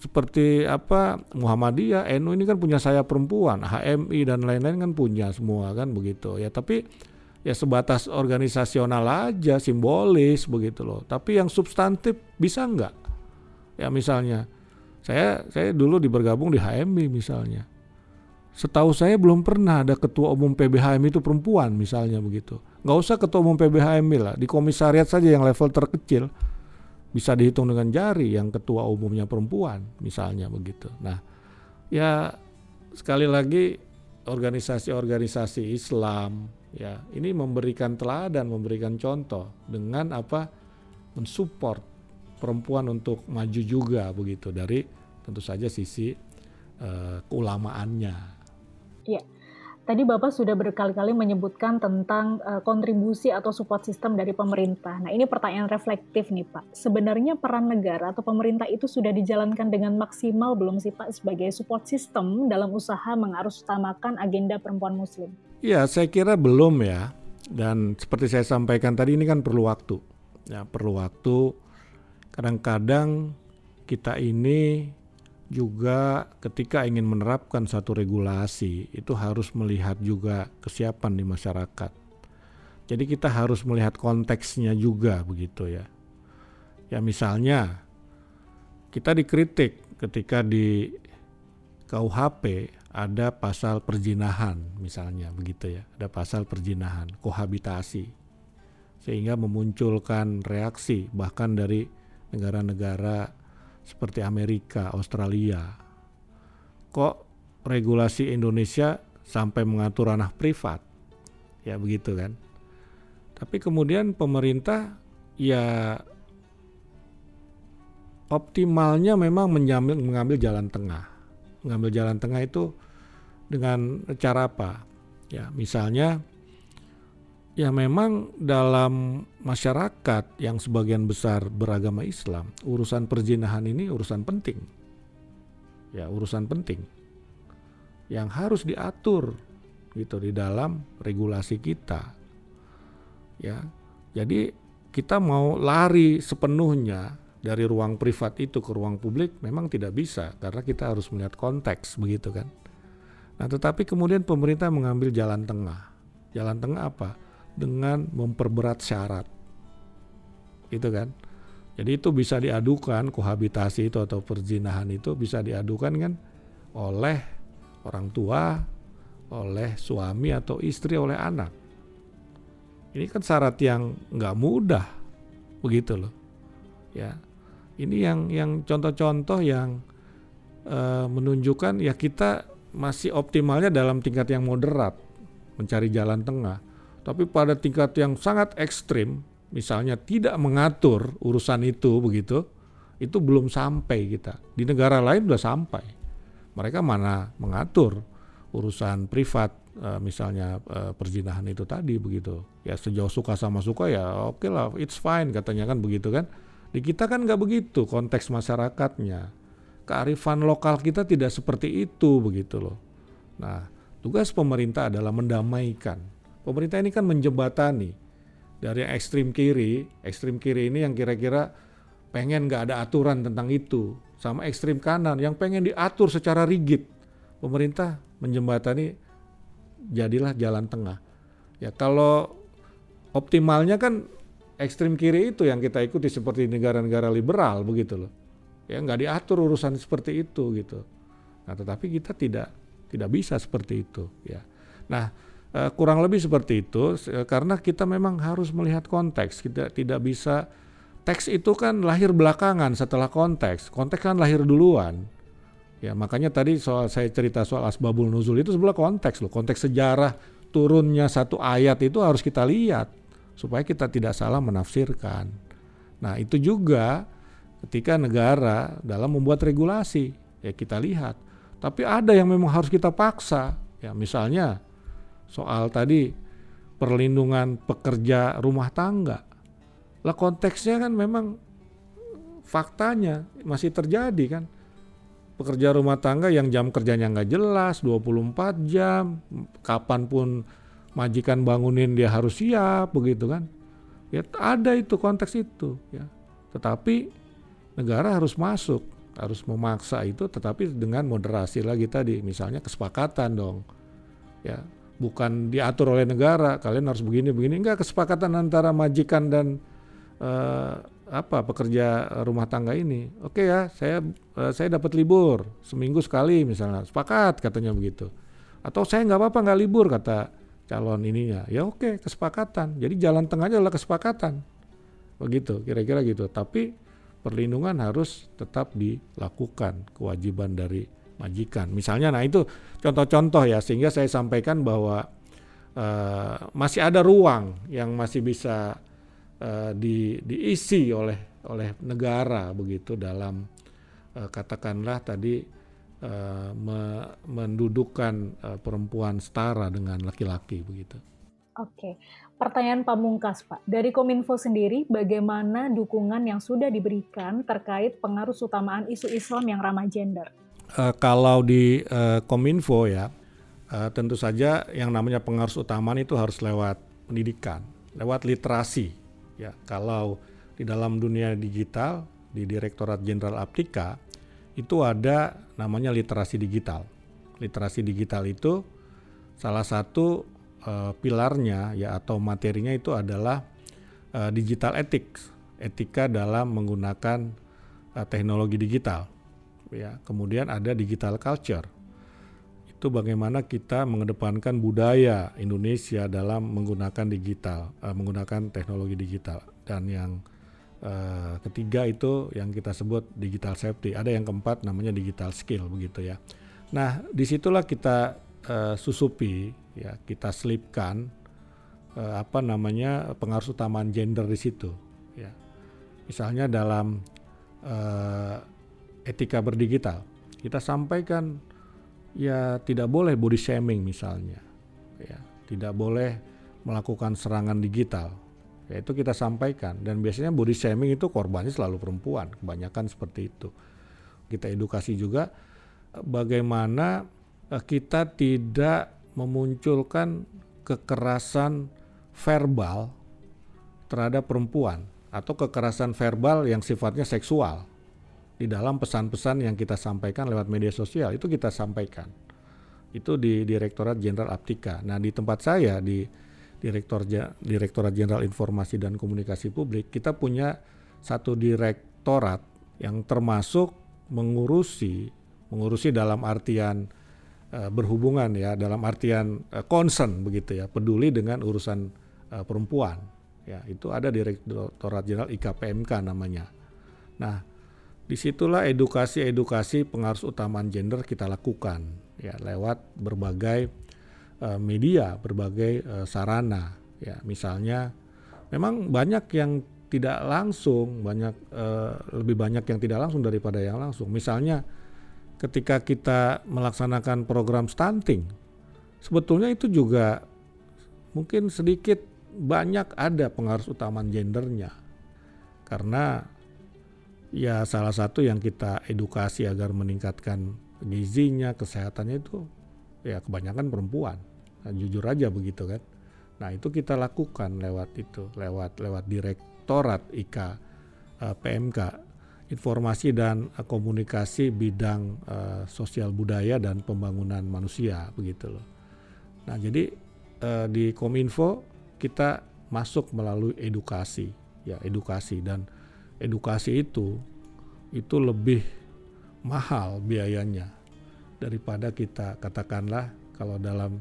seperti apa Muhammadiyah, NU ini kan punya saya perempuan, HMI dan lain-lain kan punya semua kan begitu ya. Tapi ya sebatas organisasional aja, simbolis begitu loh. Tapi yang substantif bisa enggak? Ya misalnya saya saya dulu dibergabung di HMI misalnya. Setahu saya belum pernah ada ketua umum PBHM itu perempuan misalnya begitu. Nggak usah ketua umum PBHM lah, di komisariat saja yang level terkecil bisa dihitung dengan jari yang ketua umumnya perempuan misalnya begitu. Nah, ya sekali lagi organisasi-organisasi Islam ya ini memberikan teladan, memberikan contoh dengan apa mensupport perempuan untuk maju juga begitu dari tentu saja sisi uh, keulamaannya. Iya. Tadi Bapak sudah berkali-kali menyebutkan tentang uh, kontribusi atau support system dari pemerintah. Nah, ini pertanyaan reflektif nih, Pak. Sebenarnya peran negara atau pemerintah itu sudah dijalankan dengan maksimal belum sih, Pak, sebagai support system dalam usaha mengarus utamakan agenda perempuan muslim? Iya, saya kira belum ya. Dan seperti saya sampaikan tadi ini kan perlu waktu. Ya, perlu waktu. Kadang-kadang kita ini juga ketika ingin menerapkan satu regulasi itu harus melihat juga kesiapan di masyarakat. Jadi kita harus melihat konteksnya juga begitu ya. Ya misalnya kita dikritik ketika di KUHP ada pasal perjinahan misalnya begitu ya. Ada pasal perjinahan, kohabitasi. Sehingga memunculkan reaksi bahkan dari negara-negara seperti Amerika, Australia. Kok regulasi Indonesia sampai mengatur ranah privat? Ya begitu kan. Tapi kemudian pemerintah ya optimalnya memang mengambil, mengambil jalan tengah. Mengambil jalan tengah itu dengan cara apa? Ya, misalnya Ya memang dalam masyarakat yang sebagian besar beragama Islam, urusan perzinahan ini urusan penting. Ya, urusan penting. Yang harus diatur gitu di dalam regulasi kita. Ya. Jadi kita mau lari sepenuhnya dari ruang privat itu ke ruang publik memang tidak bisa karena kita harus melihat konteks begitu kan. Nah, tetapi kemudian pemerintah mengambil jalan tengah. Jalan tengah apa? Dengan memperberat syarat. Itu kan. Jadi itu bisa diadukan kohabitasi itu atau perzinahan itu bisa diadukan kan oleh orang tua, oleh suami atau istri, oleh anak. Ini kan syarat yang nggak mudah, begitu loh. Ya, ini yang yang contoh-contoh yang uh, menunjukkan ya kita masih optimalnya dalam tingkat yang moderat, mencari jalan tengah tapi pada tingkat yang sangat ekstrim, misalnya tidak mengatur urusan itu begitu, itu belum sampai kita. Di negara lain sudah sampai. Mereka mana mengatur urusan privat, uh, misalnya uh, perzinahan itu tadi begitu. Ya sejauh suka sama suka ya oke okay lah, it's fine katanya kan begitu kan. Di kita kan nggak begitu konteks masyarakatnya. Kearifan lokal kita tidak seperti itu begitu loh. Nah, tugas pemerintah adalah mendamaikan Pemerintah ini kan menjembatani dari ekstrim kiri, ekstrim kiri ini yang kira-kira pengen nggak ada aturan tentang itu, sama ekstrim kanan yang pengen diatur secara rigid. Pemerintah menjembatani jadilah jalan tengah. Ya kalau optimalnya kan ekstrim kiri itu yang kita ikuti seperti negara-negara liberal begitu loh. Ya nggak diatur urusan seperti itu gitu. Nah tetapi kita tidak tidak bisa seperti itu ya. Nah Uh, kurang lebih seperti itu uh, karena kita memang harus melihat konteks. Kita tidak bisa teks itu kan lahir belakangan setelah konteks. Konteks kan lahir duluan. Ya, makanya tadi soal saya cerita soal asbabul nuzul itu sebelah konteks loh. Konteks sejarah turunnya satu ayat itu harus kita lihat supaya kita tidak salah menafsirkan. Nah, itu juga ketika negara dalam membuat regulasi ya kita lihat. Tapi ada yang memang harus kita paksa. Ya, misalnya soal tadi perlindungan pekerja rumah tangga. Lah konteksnya kan memang faktanya masih terjadi kan. Pekerja rumah tangga yang jam kerjanya nggak jelas, 24 jam, kapan pun majikan bangunin dia harus siap begitu kan. Ya ada itu konteks itu ya. Tetapi negara harus masuk, harus memaksa itu tetapi dengan moderasi lagi tadi, misalnya kesepakatan dong. Ya, bukan diatur oleh negara kalian harus begini begini. Enggak kesepakatan antara majikan dan uh, apa pekerja rumah tangga ini. Oke okay ya saya uh, saya dapat libur seminggu sekali misalnya. Sepakat katanya begitu. Atau saya nggak apa-apa nggak libur kata calon ininya. Ya oke okay, kesepakatan. Jadi jalan tengahnya adalah kesepakatan. Begitu kira-kira gitu. Tapi perlindungan harus tetap dilakukan. Kewajiban dari majikan. Misalnya, nah itu contoh-contoh ya, sehingga saya sampaikan bahwa uh, masih ada ruang yang masih bisa uh, di, diisi oleh oleh negara begitu dalam uh, katakanlah tadi me, mendudukkan perempuan setara dengan laki-laki begitu. Oke, pertanyaan pamungkas Pak. Dari Kominfo sendiri, bagaimana dukungan yang sudah diberikan terkait pengaruh utamaan isu Islam yang ramah gender? Uh, kalau di uh, Kominfo ya, uh, tentu saja yang namanya pengarus utama itu harus lewat pendidikan, lewat literasi. Ya, kalau di dalam dunia digital di Direktorat Jenderal Aptika itu ada namanya literasi digital. Literasi digital itu salah satu uh, pilarnya ya atau materinya itu adalah uh, digital ethics, etika dalam menggunakan uh, teknologi digital. Ya, kemudian ada digital culture. Itu bagaimana kita mengedepankan budaya Indonesia dalam menggunakan digital, uh, menggunakan teknologi digital. Dan yang uh, ketiga itu yang kita sebut digital safety. Ada yang keempat namanya digital skill begitu ya. Nah, di situlah kita uh, susupi, ya kita selipkan uh, apa namanya pengaruh utamaan gender di situ. Ya, misalnya dalam etika berdigital. Kita sampaikan ya tidak boleh body shaming misalnya. Ya, tidak boleh melakukan serangan digital. Ya, itu kita sampaikan dan biasanya body shaming itu korbannya selalu perempuan, kebanyakan seperti itu. Kita edukasi juga bagaimana eh, kita tidak memunculkan kekerasan verbal terhadap perempuan atau kekerasan verbal yang sifatnya seksual di dalam pesan-pesan yang kita sampaikan lewat media sosial itu kita sampaikan. Itu di Direktorat Jenderal Aptika. Nah, di tempat saya di Direktor Direktorat Jenderal Informasi dan Komunikasi Publik, kita punya satu direktorat yang termasuk mengurusi mengurusi dalam artian uh, berhubungan ya, dalam artian uh, concern begitu ya, peduli dengan urusan uh, perempuan. Ya, itu ada Direktorat Jenderal IKPMK namanya. Nah, di situlah edukasi-edukasi pengaruh utamaan gender kita lakukan ya lewat berbagai uh, media, berbagai uh, sarana ya misalnya memang banyak yang tidak langsung, banyak uh, lebih banyak yang tidak langsung daripada yang langsung. Misalnya ketika kita melaksanakan program stunting, sebetulnya itu juga mungkin sedikit banyak ada pengaruh utamaan gendernya karena ya salah satu yang kita edukasi agar meningkatkan gizinya, kesehatannya itu ya kebanyakan perempuan. Nah, jujur aja begitu kan. Nah, itu kita lakukan lewat itu, lewat lewat direktorat IK uh, eh, PMK informasi dan uh, komunikasi bidang uh, sosial budaya dan pembangunan manusia begitu loh. Nah, jadi uh, di Kominfo kita masuk melalui edukasi, ya edukasi dan edukasi itu itu lebih mahal biayanya daripada kita katakanlah kalau dalam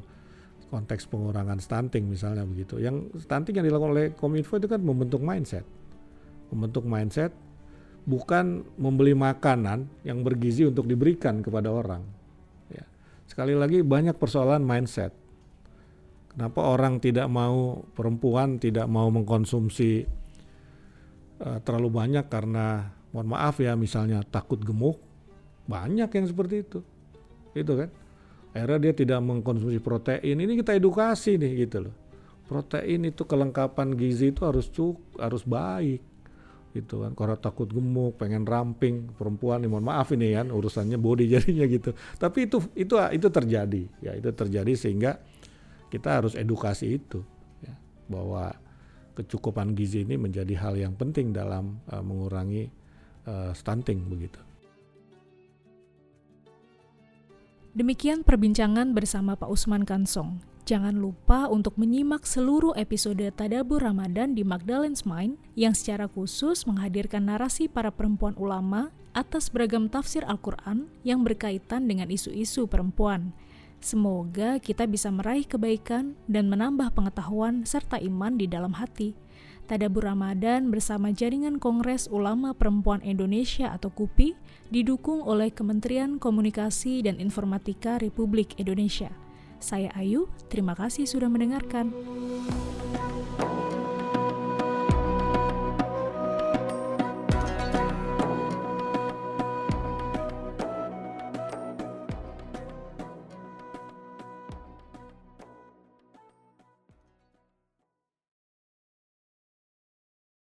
konteks pengurangan stunting misalnya begitu. Yang stunting yang dilakukan oleh Kominfo itu kan membentuk mindset. Membentuk mindset bukan membeli makanan yang bergizi untuk diberikan kepada orang. Ya. Sekali lagi banyak persoalan mindset. Kenapa orang tidak mau perempuan tidak mau mengkonsumsi uh, terlalu banyak karena mohon maaf ya misalnya takut gemuk banyak yang seperti itu. Itu kan? Akhirnya dia tidak mengkonsumsi protein. Ini kita edukasi nih gitu loh. Protein itu kelengkapan gizi itu harus cuk harus baik. Gitu kan? Kalau takut gemuk pengen ramping perempuan nih mohon maaf ini kan urusannya body <laughs> jadinya gitu. Tapi itu itu itu terjadi ya. Itu terjadi sehingga kita harus edukasi itu ya. Bahwa kecukupan gizi ini menjadi hal yang penting dalam uh, mengurangi uh, stunting begitu. Demikian perbincangan bersama Pak Usman Kansong. Jangan lupa untuk menyimak seluruh episode Tadabur Ramadan di Magdalene's Mind yang secara khusus menghadirkan narasi para perempuan ulama atas beragam tafsir Al-Quran yang berkaitan dengan isu-isu perempuan. Semoga kita bisa meraih kebaikan dan menambah pengetahuan serta iman di dalam hati. Tadabur Ramadan bersama Jaringan Kongres Ulama Perempuan Indonesia atau KUPI didukung oleh Kementerian Komunikasi dan Informatika Republik Indonesia. Saya Ayu, terima kasih sudah mendengarkan.